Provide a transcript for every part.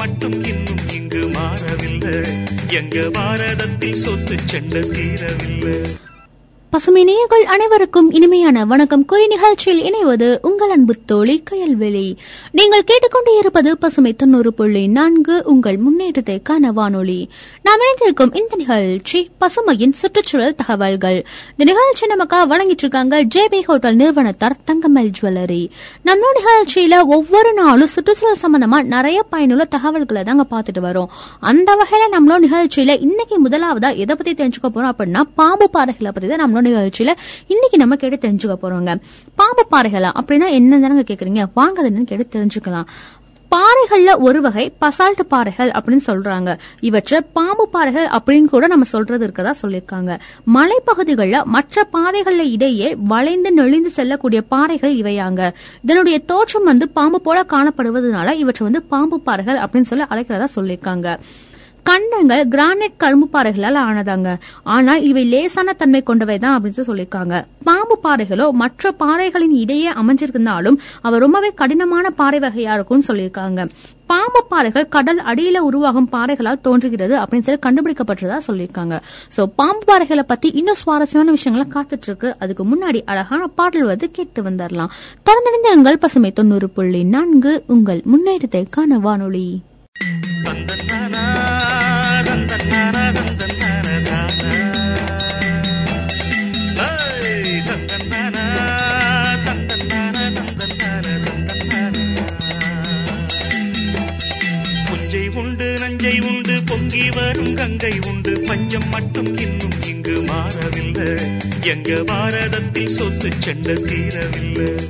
மட்டும் இன்னும் இங்கு மாறவில்லை. எங்க பாரதத்தில் சொத்து செண்ட தீரவில்லை. பசுமை நேயர்கள் அனைவருக்கும் இனிமையான வணக்கம். குறி நிகழ்ச்சியில் இணைவது உங்கள் அன்பு தோழி கயல்வெளி நீங்கள் கேட்டுக்கொண்டே இருப்பது பசுமை தொண்ணூறு புள்ளி நான்கு உங்கள் முன்னேற்றத்தைக்கான வானொலி. நாம் இணைந்திருக்கும் இந்த நிகழ்ச்சி பசுமையின் சுற்றுச்சூழல் தகவல்கள். இந்த நிகழ்ச்சி நமக்காக வழங்கிட்டு இருக்காங்க ஜேபி ஹோட்டல் நிறுவனத்தார் தங்கமல் ஜுவல்லரி. நம்ம நிகழ்ச்சியில ஒவ்வொரு நாளும் சுற்றுச்சூழல் சம்பந்தமா நிறைய பயனுள்ள தகவல்களை தாங்க பார்த்துட்டு வரோம். அந்த வகையில நம்மளோட நிகழ்ச்சியில இன்னைக்கு முதலாவதா எதை பத்தி தெரிஞ்சுக்க போறோம் அப்படின்னா பாம்பு பாறைகளை பத்தி தான் நம்மளோட நிகழ்ச்சியில இன்னைக்கு நம்ம கேட்டு தெரிஞ்சுக்க போறோங்க. பாம்பு பாறைகளா? அப்படின்னா என்ன கேக்குறீங்க? வாங்க என்னன்னு கேட்டு தெரிஞ்சுக்கலாம். பாறைகள்ல ஒரு வகை பசால்ட் பாறைகள் அப்படின்னு சொல்றாங்க. இவற்றை பாம்பு பாறைகள் அப்படின்னு கூட நம்ம சொல்றது இருக்கதா சொல்லியிருக்காங்க. மலைப்பகுதிகளில் மற்ற பாதைகள்ல இடையே வளைந்து நெளிந்து செல்லக்கூடிய பாறைகள் இவையாங்க. இதனுடைய தோற்றம் வந்து பாம்பு போல காணப்படுவதனால இவற்றை வந்து பாம்பு பாறைகள் அப்படின்னு சொல்லி அழைக்கிறதா சொல்லியிருக்காங்க. கண்டங்கள் கிரானைட் கரும்பு பாறைகளால் ஆனதாங்க. ஆனால் இவை லேசான தன்மை கொண்டவை தான் அப்படின்னு சொல்லி சொல்லியிருக்காங்க. பாம்பு பாறைகளோ மற்ற பாறைகளின் இடையே அமைஞ்சிருந்தாலும் அவ ரொம்பவே கடினமான பாறை வகையா இருக்கும்னு சொல்லியிருக்காங்க. பாம்பு பாறைகள் கடல் அடியில உருவாகும் பாறைகளால் தோன்றுகிறது அப்படின்னு சொல்லி கண்டுபிடிக்கப்பட்டதா சொல்லியிருக்காங்க. சோ பாம்பு பாறைகளை பத்தி இன்னும் சுவாரஸ்யமான விஷயங்களை காத்துட்டு இருக்கு அதுக்கு முன்னாடி அழகான பாடல் வந்து கேட்டு வந்துடலாம் திறந்தடைந்த எங்கள் பசுமை தொண்ணூறு புள்ளி நான்கு உங்கள் முன்னேற்றத்தைக்கான வானொலி. கங்கை உண்டு. பஞ்சம் மட்டும் இன்னும் இங்கு மாறவில்லை. எங்க பாரதத்தில் சொத்து செண்ட தீரவில்லை.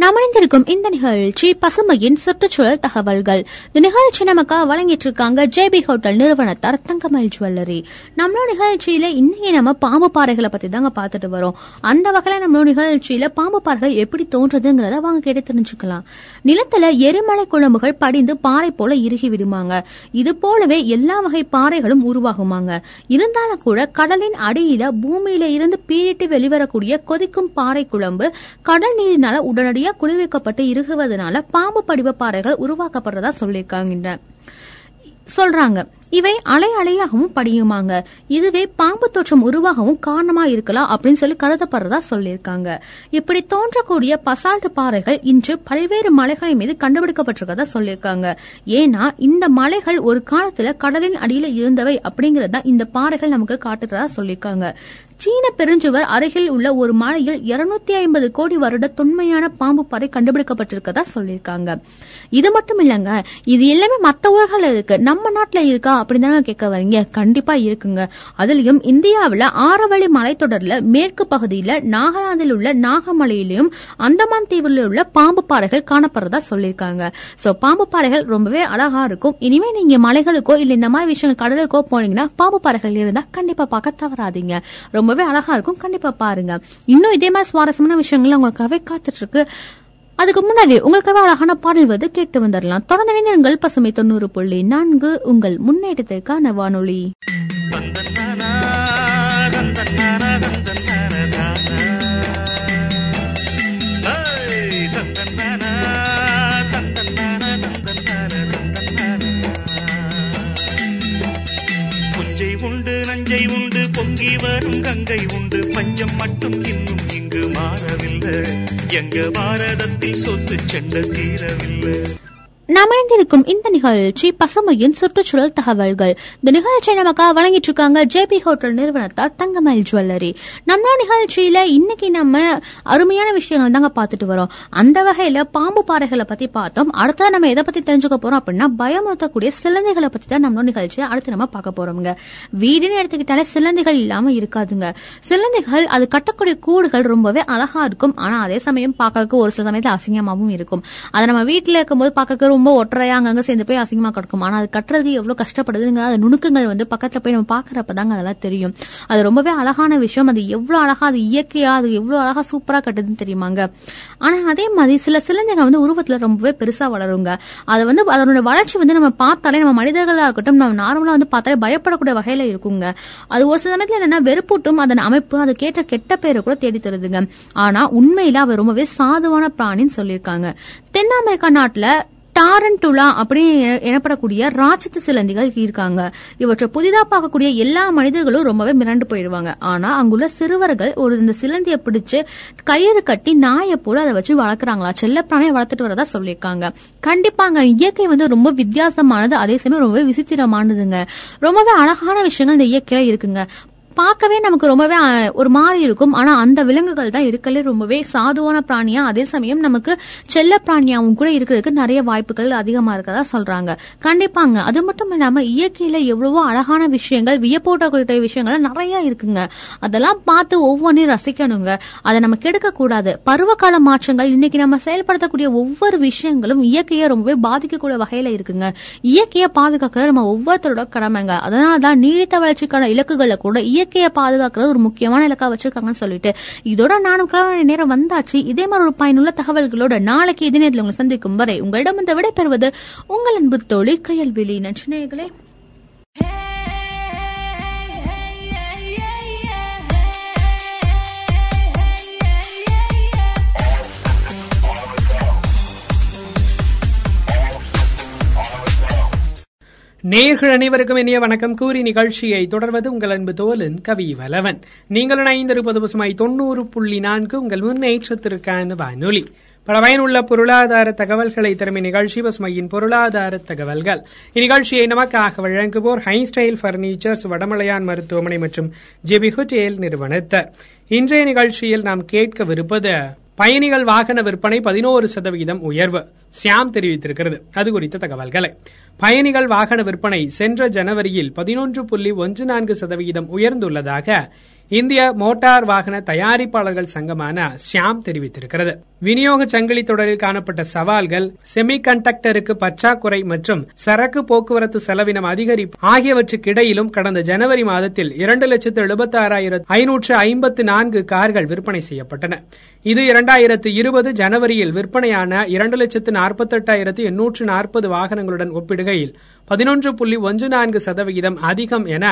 நாம் இணைந்திருக்கும் இந்த நிகழ்ச்சி பசுமையின் சுற்றுச்சூழல் தகவல்கள். இந்த நிகழ்ச்சி நமக்காக வழங்கிட்டு இருக்காங்க ஜேபி ஹோட்டல் நிறுவனத்தார் தங்கமயில் ஜுவல்லரி. நம்மளோட நிகழ்ச்சியில இன்னைக்கு நம்ம பாம்பு பாறைகளை பத்தி தாங்க பார்த்துட்டு வரோம். அந்த வகையில நம்மளோட நிகழ்ச்சியில பாம்பு பாறைகள் எப்படி தோன்றதுங்கிறத வாங்க கேட்டு தெரிஞ்சுக்கலாம். நிலத்துல எரிமலை குழம்புகள் படிந்து பாறை போல இறுகி விடுமாங்க. இது போலவே எல்லா வகை பாறைகளும் உருவாகுமாங்க. இருந்தாலும் கூட கடலின் அடியில பூமியில இருந்து பீரிட்டு வெளிவரக்கூடிய கொதிக்கும் பாறை குழம்பு கடல் நீரினால உடனடியாக குளிர்விக்கப்பட்டு இறுகுவதனால பாம்பு படிவ பாறைகள் உருவாக்கப்படுறதா சொல்லியிருக்காங்க. சொல்றாங்க. இவை அலை அலையாகவும் படியுமாங்க. இதுவே பாம்பு தோற்றம் உருவாகவும் காரணமா இருக்கலாம் அப்படின்னு சொல்லி கருதப்படுறதா சொல்லியிருக்காங்க. இப்படி தோன்றக்கூடிய பசால்ட் பாறைகள் இன்று பல்வேறு மலைகள் மீது கண்டுபிடிக்கப்பட்டிருக்கதா சொல்லியிருக்காங்க. ஏன்னா இந்த மலைகள் ஒரு காலத்துல கடலின் அடியில இருந்தவை அப்படிங்கறத இந்த பாறைகள் நமக்கு காட்டுறதா சொல்லியிருக்காங்க. சீன பெருஞ்சுவர் அருகில் உள்ள ஒரு மலையில் இருநூத்தி ஐம்பது கோடி வருட தொன்மையான பாம்பு பாறை கண்டுபிடிக்கப்பட்டிருக்கதா சொல்லியிருக்காங்க. இது மட்டும் இல்லங்க இது எல்லாமே மத்த ஊர்கள் இருக்கு. நம்ம நாட்டுல இருக்கா? அப்படிதானே கேட்க வரீங்க. கண்டிப்பா இருக்குங்க. அதுலயும் இந்தியாவில ஆரவழி மலைத்தொடர்ல மேற்கு பகுதியில நாகாலாந்தில் உள்ள நாகமலையிலும் அந்தமான் தீவுல உள்ள பாம்பு பாறைகள் காணப்படுறதா சொல்லியிருக்காங்க. சோ பாம்பு பாறைகள் ரொம்பவே அழகா இருக்கும். இனிமே நீங்க மலைகளுக்கோ இல்ல இந்த மாதிரி விஷயங்கள் கடலுக்கோ போனீங்கன்னா பாம்பு பாறைகள் இருந்தா கண்டிப்பா பார்க்க தவறாதீங்க. ரொம்பவே அழகா இருக்கும். கண்டிப்பா பாருங்க. இன்னும் இதே மாதிரி சுவாரஸ்யமான விஷயங்கள் உங்களுக்காகவே காத்துட்டு இருக்கு. அதுக்கு முன்னாடி உங்களுக்காக அழகான பாடல் வந்து கேட்டு வந்துடலாம் தொடர்ந்து இணைந்திருங்கள் பசுமை தொண்ணூறு புள்ளி நான்கு உங்கள் முன்னேற்றத்திற்கான வானொலி. உண்டு நஞ்சை உண்டு பொங்கி வரும் கங்கை உண்டு பஞ்சம் மட்டும் இன்னும் எங்க பாரதத்தில் சொத்து செண்ட தீரவில்லை. இணைந்திருக்கும் இந்த நிகழ்ச்சி பசுமையின் சுற்றுச்சூழல் தகவல்கள். இந்த நிகழ்ச்சியை நமக்காக வழங்கிட்டு இருக்காங்க ஜேபி ஹோட்டல் நிறுவனத்தார் தங்கமயில் ஜுவல்லரி. நம்ம நிகழ்ச்சியில இன்னைக்கு நம்ம அருமையான விஷயங்கள் தாங்க பார்த்துட்டு வரோம். அந்த வகையில பாம்பு பாறைகளை பத்தி பார்த்தோம். அடுத்த நம்ம எதை பத்தி தெரிஞ்சுக்க போறோம் அப்படின்னா பயமுறுத்தக்கூடிய சிலந்தைகளை பத்தி தான் நம்ம நிகழ்ச்சியை அடுத்து நம்ம பார்க்க போறோம்ங்க. வீடுன்னு எடுத்துக்கிட்டாலே சிலந்தைகள் இல்லாம இருக்காதுங்க. சிலந்தைகள் அது கட்டக்கூடிய கூடுகள் ரொம்பவே அழகா இருக்கும். ஆனா அதே சமயம் பார்க்கறதுக்கு ஒரு சில சமயத்துல அசிங்கமாவும் இருக்கும். அதை நம்ம வீட்டுல இருக்கும்போது பார்க்கறதுக்கு ரொம்ப கட்டுறையா அங்கங்க சேர்ந்து போய் அசிங்கமா கிடக்கும்? ஆனா அது கட்டுறதுக்கு எவ்வளவு கஷ்டப்படுதுங்க அந்த நுணுக்கங்கள் வந்து பக்கத்துல போய் நம்ம பாக்குறப்ப தாங்க அதெல்லாம் தெரியும். அது ரொம்பவே அழகான விஷயம். அது எவ்வளவு அழகா அது இயற்கையா அது எவ்வளவு அழகா சூப்பரா கட்டுதுன்னு தெரியுமாங்க. ஆனா அதே மாதிரி சில சிலந்தைங்க வந்து உருவத்துல ரொம்பவே பெருசா வளருங்க. அது வந்து அதனோட வளர்ச்சி வந்து நம்ம பார்த்தாலே நம்ம மனிதர்களா இருக்கட்டும் நம்ம நார்மலா வந்து பார்த்தாலே பயப்படக்கூடிய வகையில இருக்குங்க. அது ஒரு சில சமயத்துல என்னன்னா வெறுப்பூட்டும் அதன் அமைப்பு அது கேட்ட கெட்ட பேரை கூட தேடி தருதுங்க. ஆனா உண்மையில அவர் ரொம்பவே சாதுவான பிராணின்னு சொல்லியிருக்காங்க. தென் அமெரிக்கா நாட்டுல டாரன்டுலா அப்படின்னு எனப்படக்கூடிய ராட்சத சிலந்திகள் இருக்காங்க. இவற்றை புதிதா பார்க்கக்கூடிய எல்லா மனிதர்களும் ரொம்பவே மிரண்டு போயிருவாங்க ஆனா அங்குள்ள சிறுவர்கள் ஒரு இந்த சிலந்தியை பிடிச்சு கயிறு கட்டி நாயை போல அதை வச்சு வளர்க்குறாங்களா? செல்லப்பிராணியை வளர்த்துட்டு வரதா சொல்லியிருக்காங்க. கண்டிப்பாங்க இயற்கை வந்து ரொம்ப வித்தியாசமானது அதே சமயம் ரொம்பவே விசித்திரமானதுங்க. ரொம்பவே அழகான விஷயங்கள் இந்த இயற்கையில இருக்குங்க. பார்க்கவே நமக்கு ரொம்பவே ஒரு மாதிரி இருக்கும். ஆனா அந்த விலங்குகள் தான் இருக்கலே ரொம்பவே சாதுவான பிராணியா அதே சமயம் நமக்கு செல்ல பிராணியாவும் கூட இருக்கிறதுக்கு நிறைய வாய்ப்புகள் அதிகமா இருக்கதா சொல்றாங்க. கண்டிப்பாங்க. அது மட்டும் இல்லாம இயற்கையில எவ்வளவோ அழகான விஷயங்கள் வியப்பூட்டக்கூடிய விஷயங்கள் நிறைய இருக்குங்க. அதெல்லாம் பார்த்து ஒவ்வொன்றையும் ரசிக்கணுங்க. அதை நம்ம கெடுக்க கூடாது பருவகால மாற்றங்கள் இன்னைக்கு நம்ம செயல்படுத்தக்கூடிய ஒவ்வொரு விஷயங்களும் இயற்கையை ரொம்பவே பாதிக்கக்கூடிய வகையில இருக்குங்க. இயற்கையை பாதுகாக்க நம்ம ஒவ்வொருத்தரோட கடமைங்க. அதனாலதான் நீடித்த வளர்ச்சிக்கான இலக்குகளை கூட இயற்கையை பாதுகாக்கிறது ஒரு முக்கியமான இலக்கா வச்சிருக்காங்கன்னு சொல்லிட்டு. இதோட நானும் கிளம்ப நேரம் வந்தாச்சு. இதே மாதிரி ஒரு பயனுள்ள தகவல்களோட நாளைக்கு இதே நேரத்தில் உங்களை சந்திக்கும் வரை உங்களிடம் இந்த விடை பெறுவது உங்கள் அன்பு தோழி கையல்வெளி நன்றினேகளே நேர்கள் அனைவருக்கும் இனிய வணக்கம். கூறி நிகழ்ச்சியை தொடர்வது உங்கள் அன்பு தோலன் கவி வலவன். நீங்கள் இணைந்திருப்பது பசுமாய் தொண்ணூறு புள்ளி நான்கு உங்கள் முன்னேற்றத்திற்கான வானொலி. பல பயனுள்ள பொருளாதார தகவல்களை தரும் நிகழ்ச்சி பசுமையின் பொருளாதார தகவல்கள். இந்நிகழ்ச்சியை நமக்காக வழங்குவோர் ஹைஸ்டைல் பர்னிச்சர்ஸ் வடமலையான் மருத்துவமனை மற்றும் ஜெபி ஹோட்டேல் நிறுவனத்தர். இன்றைய நிகழ்ச்சியில் நாம் கேட்கவிருப்பது பயணிகள் வாகன விற்பனை பதினோரு சதவிகிதம் உயர்வு சியாம் தெரிவித்திருக்கிறது. அது குறித்த தகவல்களை. பயணிகள் வாகன விற்பனை சென்ற ஜனவரியில் பதினொன்று புள்ளி ஒன்று நான்கு சதவிகிதம் உயர்ந்துள்ளதாக இந்திய மோட்டார் வாகன தயாரிப்பாளர்கள் சங்கமான ஷியாம் தெரிவித்திருக்கிறது. விநியோக சங்கிலி தொடரில் காணப்பட்ட சவால்கள் செமிகண்டக்டருக்கு பற்றாக்குறை மற்றும் சரக்கு போக்குவரத்து செலவினம் அதிகரிப்பு ஆகியவற்றுக்கு இடையிலும் கடந்த ஜனவரி மாதத்தில் இரண்டு லட்சத்து எழுபத்தி ஆறாயிரத்து ஐநூற்று ஐம்பத்து நான்கு கார்கள் விற்பனை செய்யப்பட்டன. இது இரண்டாயிரத்து இருபது ஜனவரியில் விற்பனையான இரண்டு லட்சத்து நாற்பத்தெட்டாயிரத்து எண்ணூற்று நாற்பது வாகனங்களுடன் ஒப்பிடுகையில் பதினொன்று புள்ளி ஒன்று நான்கு சதவிகிதம் அதிகம் என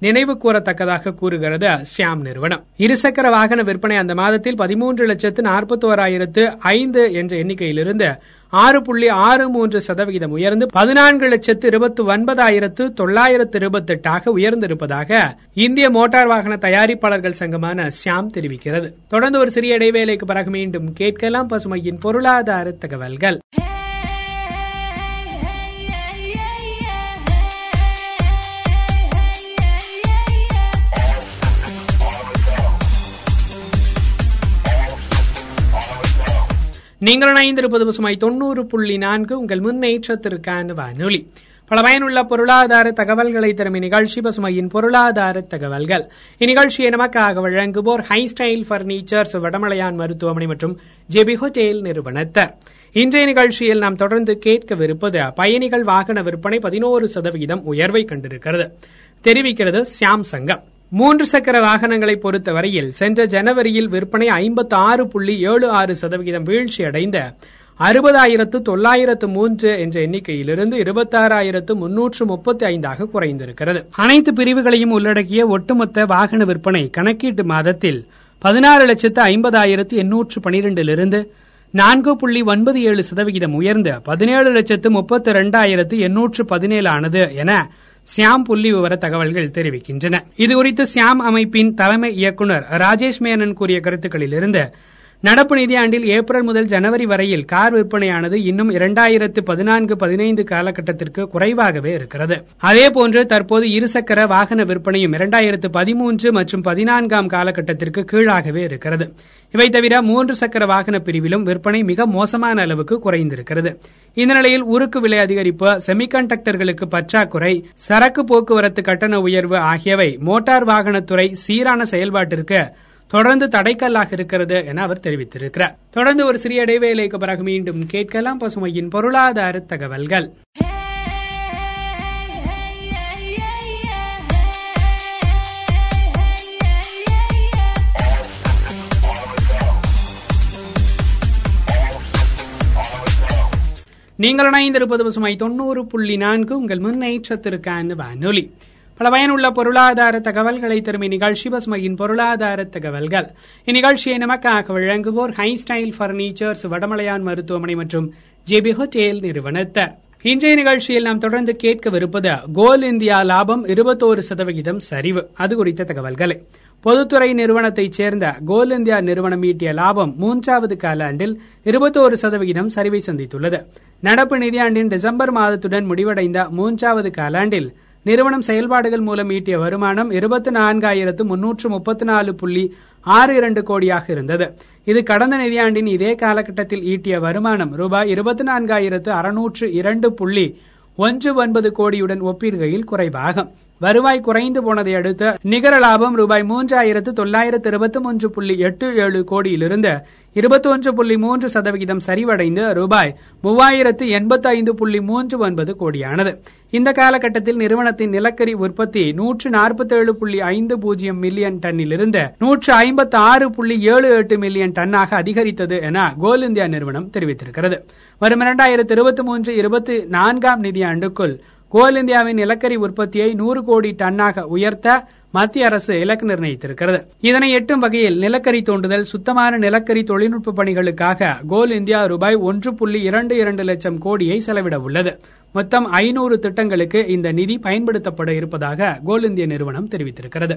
நினைவு கூறத்தக்கதாக கூறுகிறது ஷியாம் நிறுவனம். இருசக்கர வாகன விற்பனை அந்த மாதத்தில் பதிமூன்று லட்சத்து நாற்பத்தோராயிரத்து ஐந்து என்ற எண்ணிக்கையிலிருந்து ஆறு புள்ளி ஆறு மூன்று சதவிகிதம் உயர்ந்து பதினான்கு லட்சத்து இருபத்தி ஒன்பதாயிரத்து தொள்ளாயிரத்து இருபத்தி எட்டாக உயர்ந்திருப்பதாக இந்திய மோட்டார் வாகன தயாரிப்பாளர்கள் சங்கமான ஷியாம் தெரிவிக்கிறது. தொடர்ந்து ஒரு சிறிய இடைவேளைக்கு பிறகு மீண்டும் கேட்கலாம் பசுமையின் பொருளாதார தகவல்கள். நீங்கள் இணைந்திருப்பது பசுமை தொண்ணூறு புள்ளி நான்கு. உங்கள் முன்னேற்றத்திற்கான வானொலி. பல பயனுள்ள பொருளாதார தகவல்களை தரும் இந்நிகழ்ச்சி பசுமையின் பொருளாதார தகவல்கள். இந்நிகழ்ச்சியை நமக்காக வழங்குவோர் ஹை ஸ்டைல் பர்னிச்சர்ஸ் வடமலையான் மருத்துவமனை மற்றும் ஜெபி ஹோட்டேல் நிறுவனத்தர். இன்றைய நிகழ்ச்சியில் நாம் தொடர்ந்து கேட்கவிருப்பது பயணிகள் வாகன விற்பனை பதினோரு சதவிகிதம் உயர்வை கண்டிருக்கிறது. தெரிவிக்கிறது சியாம் சங்கம் மூன்று சக்கர வாகனங்களை பொறுத்தவரையில் சென்ற ஜனவரியில் விற்பனை ஐம்பத்தி ஆறு புள்ளி ஏழு ஆறு சதவிகிதம் வீழ்ச்சி அடைந்த அறுபதாயிரத்து தொள்ளாயிரத்து மூன்று என்ற எண்ணிக்கையிலிருந்து இருபத்தாறாயிரத்து முன்னூற்று முப்பத்தி ஐந்தாக குறைந்திருக்கிறது. அனைத்து பிரிவுகளையும் உள்ளடக்கிய ஒட்டுமொத்த வாகன விற்பனை கணக்கீட்டு மாதத்தில் பதினாறு லட்சத்து ஐம்பதாயிரத்து எண்ணூற்று பனிரெண்டிலிருந்து நான்கு புள்ளி ஒன்பது ஏழு சதவிகிதம் உயர்ந்து பதினேழு லட்சத்து முப்பத்தி இரண்டாயிரத்து எண்ணூற்று பதினேழு ஆனது என சியாம் புள்ளி விவர தகவல்கள் தெரிவிக்கின்றன. இதுகுறித்து சியாம் அமைப்பின் தலைமை இயக்குநர் ராஜேஷ் மேனன் கூறிய கருத்துக்களிலிருந்து நடப்பு நிதியாண்டில் ஏப்ரல் முதல் ஜனவரி வரையில் கார் விற்பனையானது இன்னும் இரண்டாயிரத்து பதினான்கு பதினைந்து காலகட்டத்திற்கு குறைவாகவே இருக்கிறது. அதேபோன்று தற்போது இருசக்கர வாகன விற்பனையும் இரண்டாயிரத்து பதிமூன்று மற்றும் பதினான்காம் காலகட்டத்திற்கு கீழாகவே இருக்கிறது. இவை தவிர மூன்று சக்கர வாகன பிரிவிலும் விற்பனை மிக மோசமான அளவுக்கு குறைந்திருக்கிறது. இந்த நிலையில் உருக்கு விலை அதிகரிப்பு செமிகண்டக்டர்களுக்கு பற்றாக்குறை சரக்கு போக்குவரத்து கட்டண உயர்வு ஆகியவை மோட்டார் வாகனத்துறை சீரான செயல்பாட்டிற்கு தொடர்ந்து தடைக்கல்லாக இருக்கிறது என அவர் தெரிவித்திருக்கிறார். தொடர்ந்து ஒரு சிறிய இடைவேளைக்கு பிறகு மீண்டும் கேட்கலாம் பசுமையின் பொருளாதார தகவல்கள். நீங்கள் இணைந்திருப்பது பசுமை தொண்ணூறு புள்ளி நான்கு உங்கள் முன்னேற்றத்திற்கான வானொலி. பல பயனுள்ள பொருளாதார தகவல்களை தரும் இந்நிகழ்ச்சி பசுமையின் பொருளாதார தகவல்கள். இந்நிகழ்ச்சியை நமக்காக வழங்குவோர் ஹை ஸ்டைல் பர்னிச்சர்ஸ் வடமலையான் மருத்துவமனை மற்றும் ஜேபி ஹோட்டேல் நிறுவனத்தர். இன்றைய நிகழ்ச்சியில் நாம் தொடர்ந்து கேட்கவிருப்பது கோல் இந்தியா லாபம் இருபத்தோரு சதவிகிதம் சரிவு. அது குறித்த தகவல்களை. பொதுத்துறை நிறுவனத்தைச் சேர்ந்த கோல் இந்தியா நிறுவனம் ஈட்டிய லாபம் மூன்றாவது காலாண்டில் இருபத்தோரு சதவிகிதம் சரிவை சந்தித்துள்ளது. நடப்பு நிதியாண்டின் டிசம்பர் மாதத்துடன் முடிவடைந்த மூன்றாவது காலாண்டில் நிறுவனம் செயல்பாடுகள் மூலம் ஈட்டிய வருமானம் இருபத்தி நான்காயிரத்து முன்னூற்று முப்பத்தி நாலு புள்ளி ஆறு இரண்டு கோடியாக இருந்தது. இது கடந்த நிதியாண்டின் இதே காலகட்டத்தில் ஈட்டிய வருமானம் ரூபாய் இருபத்தி நான்காயிரத்து அறுநூற்று இரண்டு புள்ளி ஒன்று ஒன்பது கோடியுடன் ஒப்பிடுகையில் குறைவாகும். வருவாய் குறைந்து போனதை அடுத்து நிகர லாபம் ரூபாய் மூன்றாயிரத்து தொள்ளாயிரத்து இருபத்தி மூன்று புள்ளி எட்டு ஏழு கோடியிலிருந்து இருபத்தி ஒன்று புள்ளி மூன்று சதவிகிதம் சரிவடைந்து ரூபாய் மூவாயிரத்து எண்பத்தி ஐந்து புள்ளி மூன்று ஒன்பது கோடியானது. இந்த காலகட்டத்தில் நிறுவனத்தின் நிலக்கரி உற்பத்தி நூற்று நாற்பத்தி ஏழு புள்ளி ஐந்து பூஜ்ஜியம் மில்லியன் டன்னிலிருந்து நூற்று ஐம்பத்தி ஆறு புள்ளி ஏழு எட்டு மில்லியன் டன்னாக அதிகரித்தது என கோல் இந்தியா நிறுவனம் தெரிவித்திருக்கிறது. வரும் இரண்டாயிரத்து இருபத்தி மூன்று இருபத்தி நான்காம் நிதியாண்டுக்குள் கோல் இந்தியாவின் நிலக்கரி உற்பத்தியை நூறு கோடி டன்னாக உயர்த்த மத்திய அரசு இலக்கு நிர்ணயித்திருக்கிறது. இதனை எட்டும் வகையில் நிலக்கரி தோண்டுதல் சுத்தமான நிலக்கரி தொழில்நுட்ப பணிகளுக்காக கோல் இந்தியா ரூபாய் ஒன்று புள்ளி இரண்டு இரண்டு லட்சம் கோடியை செலவிட உள்ளது. மொத்தம் ஐநூறு திட்டங்களுக்கு இந்த நிதி பயன்படுத்தப்பட இருப்பதாக கோல் இந்திய நிறுவனம் தெரிவித்திருக்கிறது.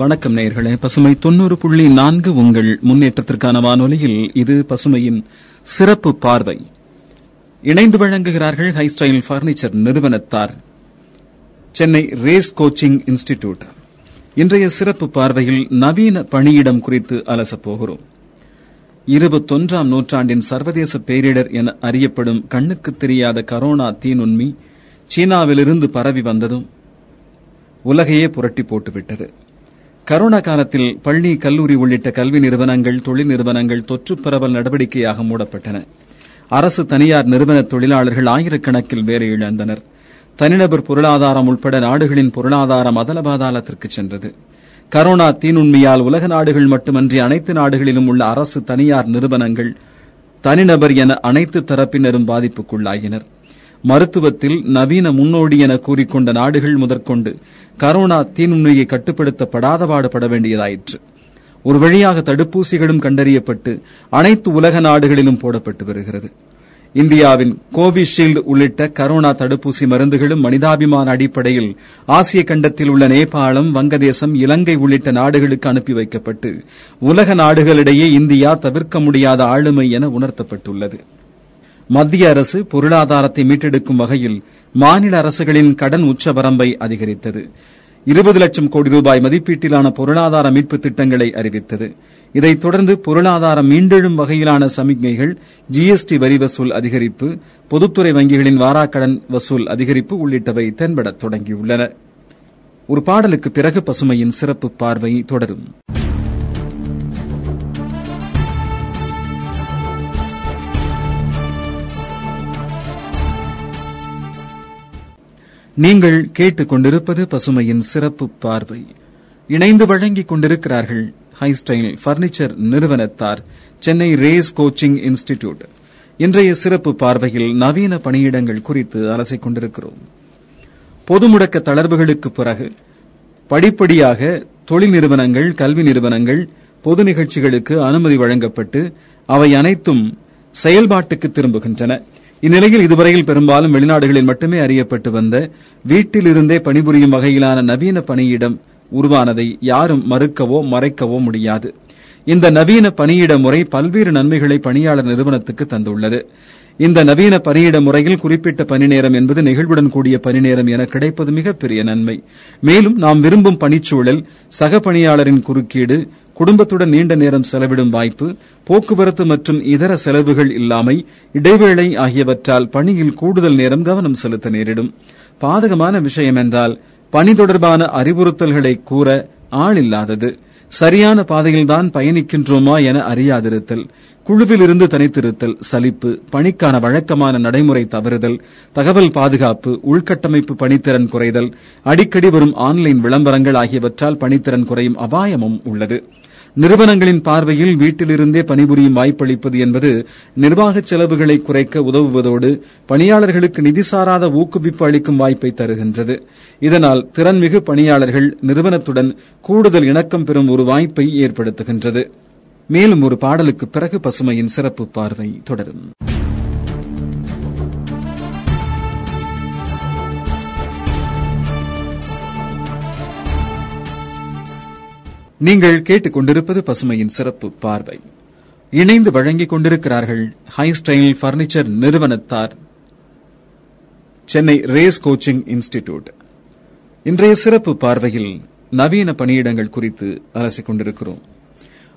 வணக்கம் நேயர்களே. பசுமை தொண்ணூறு புள்ளி நான்கு உங்கள் முன்னேற்றத்திற்கான வானொலியில் இது பசுமையின் சிறப்பு பார்வை. இணைந்து வழங்குகிறார்கள் ஹைஸ்டைல் பர்னிச்சர் நிறுவனத்தார் சென்னை ரேஸ் கோச்சிங் இன்ஸ்டிடியூட் இன்றைய சிறப்பு பார்வையில் நவீன பணியிடம் குறித்து அலசப் போகிறோம். இருபத்தொன்றாம் நூற்றாண்டின் சர்வதேச பேரிடர் என அறியப்படும் கண்ணுக்கு தெரியாத கரோனா தீநுண்மி சீனாவிலிருந்து பரவி வந்ததும் உலகையே புரட்டி போட்டுவிட்டது. கரோனா காலத்தில் பள்ளி கல்லூரி உள்ளிட்ட கல்வி நிறுவனங்கள் தொழில் நிறுவனங்கள் தொற்று பரவல் நடவடிக்கையாக மூடப்பட்டன. அரசு தனியார் நிறுவன தொழிலாளர்கள் ஆயிரக்கணக்கில் வேலை இழந்தனர். தனிநபர் பொருளாதாரம் உட்பட நாடுகளின் பொருளாதாரம் அதலபாதாளத்திற்கு சென்றது. கரோனா தீநுண்மையால் உலக நாடுகள் மட்டுமன்றி அனைத்து நாடுகளிலும் உள்ள அரசு தனியார் நிறுவனங்கள் தனிநபர் என அனைத்து தரப்பினரும் பாதிப்புக்குள்ளாயினா் மருத்துவத்தில் நவீன முன்னோடி என கூறிக்கொண்ட நாடுகள் முதற்கொண்டு கரோனா தீநுண்மையை கட்டுப்படுத்தப்படாத பாடுபட வேண்டியதாயிற்று. ஒரு வழியாக தடுப்பூசிகளும் கண்டறியப்பட்டு அனைத்து உலக நாடுகளிலும் போடப்பட்டு வருகிறது. இந்தியாவின் கோவிஷீல்டு உள்ளிட்ட கரோனா தடுப்பூசி மருந்துகளும் மனிதாபிமான அடிப்படையில் ஆசிய கண்டத்தில் உள்ள நேபாளம் வங்கதேசம் இலங்கை உள்ளிட்ட நாடுகளுக்கு அனுப்பி வைக்கப்பட்டு உலக நாடுகளிடையே இந்தியா தவிர்க்க முடியாத ஆளுமை என உணர்த்தப்பட்டுள்ளது. மத்திய அரசு பொருளாதாரத்தை மீட்டெடுக்கும் வகையில் மாநில அரசுகளின் கடன் உச்சவரம்பை அதிகரித்தது. இருபது லட்சம் கோடி ரூபாய் மதிப்பீட்டிலான பொருளாதார மீட்பு திட்டங்களை அறிவித்தது. இதைத் தொடர்ந்து பொருளாதாரம் மீண்டெழும் வகையிலான சமிக்ஞைகள் ஜிஎஸ்டி வரி வசூல் அதிகரிப்பு பொதுத்துறை வங்கிகளின் வாராக்கடன் வசூல் அதிகரிப்பு உள்ளிட்டவை தென்படத் தொடங்கியுள்ளன. ஒரு பாடலுக்கு பிறகு பசுமையின் சிறப்பு பார்வை தொடரும். நீங்கள் கேட்டுக் கொண்டிருப்பது பசுமையின் சிறப்பு பார்வை. இணைந்து வழங்கிக் கொண்டிருக்கிறார்கள் ஹைஸ்டைல் பர்னிச்சர் நிறுவனத்தார் சென்னை ரேஸ் கோச்சிங் இன்ஸ்டிடியூட் இன்றைய சிறப்பு பார்வையில் நவீன பணியிடங்கள் குறித்து அலசிக் கொண்டிருக்கிறோம். பொது முடக்க தளர்வுகளுக்கு பிறகு படிப்படியாக தொழில் நிறுவனங்கள் கல்வி நிறுவனங்கள் பொது நிகழ்ச்சிகளுக்கு அனுமதி வழங்கப்பட்டு அவை அனைத்தும் செயல்பாட்டுக்கு திரும்புகின்றன. இந்நிலையில் இதுவரையில் பெரும்பாலும் வெளிநாடுகளில் மட்டுமே அறியப்பட்டு வந்த வீட்டிலிருந்தே பணிபுரியும் வகையிலான நவீன பணியிடம் உருவானதை யாரும் மறுக்கவோ மறைக்கவோ முடியாது. இந்த நவீன பணியிட முறை பல்வேறு நன்மைகளை பணியாளர் நிறுவனத்துக்கு தந்துள்ளது. இந்த நவீன பணியிட முறையில் குறிப்பிட்ட பணி நேரம் என்பது நெகிழ்வுடன் கூடிய பணி நேரம் என கிடைப்பது மிகப்பெரிய நன்மை. மேலும் நாம் விரும்பும் பணிச்சூழல் சக பணியாளரின் குறுக்கீடு குடும்பத்துடன் நீண்ட நேரம் செலவிடும் வாய்ப்பு போக்குவரத்து மற்றும் இதர செலவுகள் இல்லாமை இடைவேளை ஆகியவற்றால் பணியில் கூடுதல் நேரம் கவனம் செலுத்த நேரிடும். பாதகமான விஷயம் என்றால் பணி தொடர்பான அறிவுறுத்தல்களை கூற ஆள் இல்லாதது சரியான பாதையில்தான் பயணிக்கின்றோமா என அறியாதிருத்தல் குழுவிலிருந்து தனித்திருத்தல் சலிப்பு பணிக்கான வழக்கமான நடைமுறை தவறுதல் தகவல் பாதுகாப்பு உள்கட்டமைப்பு பணித்திறன் குறைதல் அடிக்கடி வரும் ஆன்லைன் விளம்பரங்கள் ஆகியவற்றால் பணித்திறன் குறையும் அபாயமும் உள்ளது. நிறுவனங்களின் பார்வையில் வீட்டிலிருந்தே பணிபுரியும் வாய்ப்பளிப்பது என்பது நிர்வாக செலவுகளை குறைக்க உதவுவதோடு பணியாளர்களுக்கு நிதி சாராத ஊக்குவிப்பு அளிக்கும் வாய்ப்பை தருகின்றது. இதனால் திறன்மிகு பணியாளர்கள் நிறுவனத்துடன் கூடுதல் இணக்கம் பெறும் ஒரு வாய்ப்பை ஏற்படுத்துகின்றது. மேலும் ஒரு பாடலுக்கு பிறகு பசுமையின் சிறப்பு பார்வை தொடரும். நீங்கள் கேட்டுக் கொண்டிருப்பது பசுமையின் சிறப்பு பார்வை. இணைந்து வழங்கிக் கொண்டிருக்கிறார்கள் ஹை ஸ்டைல் பர்னிச்சர் நிறுவனத்தார் சென்னை ரேஸ் கோச்சிங் இன்ஸ்டிடியூட் இன்றைய சிறப்பு பார்வையில் நவீன பணியிடங்கள் குறித்து அலசிக் கொண்டிருக்கிறோம்.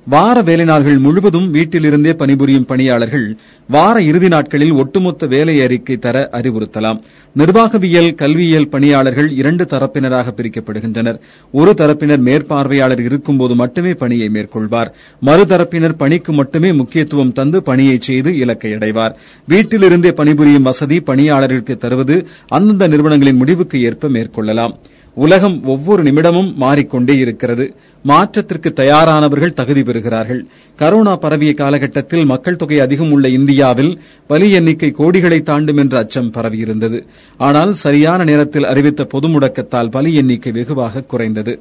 வார வேலை நாள்கள் முழுவதும் வீட்டிலிருந்தே பணிபுரியும் பணியாளர்கள் வார இறுதி நாட்களில் ஒட்டுமொத்த வேலை அறிக்கை தர அறிவுறுத்தலாம். நிர்வாகவியல் கல்வியியல் பணியாளர்கள் இரண்டு தரப்பினராக பிரிக்கப்படுகின்றனர். ஒரு தரப்பினர் மேற்பார்வையாளர் இருக்கும்போது மட்டுமே பணியை மேற்கொள்வார். மறுதரப்பினர் பணிக்கு மட்டுமே முக்கியத்துவம் தந்து பணியை செய்து இலக்கை அடைவார் வீட்டிலிருந்தே பணிபுரியும் வசதி பணியாளர்களுக்கு தருவது அந்தந்த நிறுவனங்களின் முடிவுக்கு ஏற்ப மேற்கொள்ளலாம். உலகம் ஒவ்வொரு நிமிடமும் மாறிக்கொண்டே இருக்கிறது. மாற்றத்திற்கு தயாரானவர்கள் தகுதி பெறுகிறார்கள். கரோனா பரவிய காலகட்டத்தில் மக்கள் தொகை அதிகம் உள்ள இந்தியாவில் பலி எண்ணிக்கை கோடிகளை தாண்டும் என்ற அச்சம் பரவியிருந்தது. ஆனால் சரியான நேரத்தில் அறிவித்த பொது முடக்கத்தால் பலி எண்ணிக்கை வெகுவாக குறைந்தது.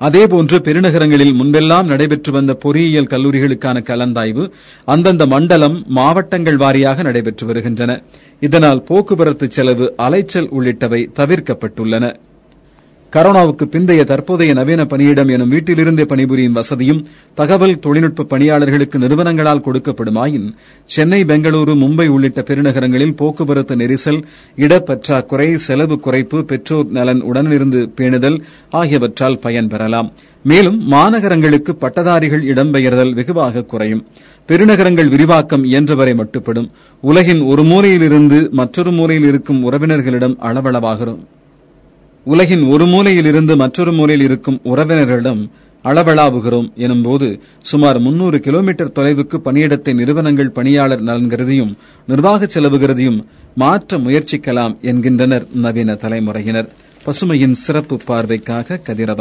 அதேபோன்று பெருநகரங்களில் முன்பெல்லாம் நடைபெற்று வந்த பொறியியல் கல்லூரிகளுக்கான கலந்தாய்வு அந்தந்த மண்டலம் மாவட்டங்கள் வாரியாக நடைபெற்று வருகின்றன. இதனால் போக்குவரத்து செலவு அலைச்சல் உள்ளிட்டவை தவிர்க்கப்பட்டுள்ளன. கரோனாவுக்கு பிந்தைய தற்போதைய நவீன பணியிடம் எனும் வீட்டிலிருந்தே பணிபுரியும் வசதியும் தகவல் தொழில்நுட்ப பணியாளர்களுக்கு நிறுவனங்களால் கொடுக்கப்படுமாயின் சென்னை பெங்களூரு மும்பை உள்ளிட்ட பெருநகரங்களில் போக்குவரத்து நெரிசல் இடப்பற்றாக்குறை செலவு குறைப்பு பெற்றோர் நலன் உடனிருந்து பேணுதல் ஆகியவற்றால் பயன்பெறலாம் மேலும் மாநகரங்களுக்கு பட்டதாரிகள் இடம்பெயர்தல் வெகுவாக குறையும். பெருநகரங்கள் விரிவாக்கம் இயன்றவரை மட்டுப்படும் உலகின் ஒரு மூலையிலிருந்து மற்றொரு மூலையில் இருக்கும் உறவினர்களிடம் அளவளவாகிறோம் உலகின் ஒரு மூலையில் இருந்து மற்றொரு மூலையில் இருக்கும் உறவினர்களிடம் அளவளாவுகிறோம் எனும்போது சுமார் முன்னூறு கிலோமீட்டர் தொலைவுக்கு பணியிடத்தை நிறுவனங்கள் பணியாளர் நலன் கருதியும் நிர்வாக செலவு கருதியும் மாற்ற முயற்சிக்கலாம் என்கின்றனர் நவீன தலைமுறையினர். பசுமையின் சிறப்பு பார்வைக்காக கதிரவன்.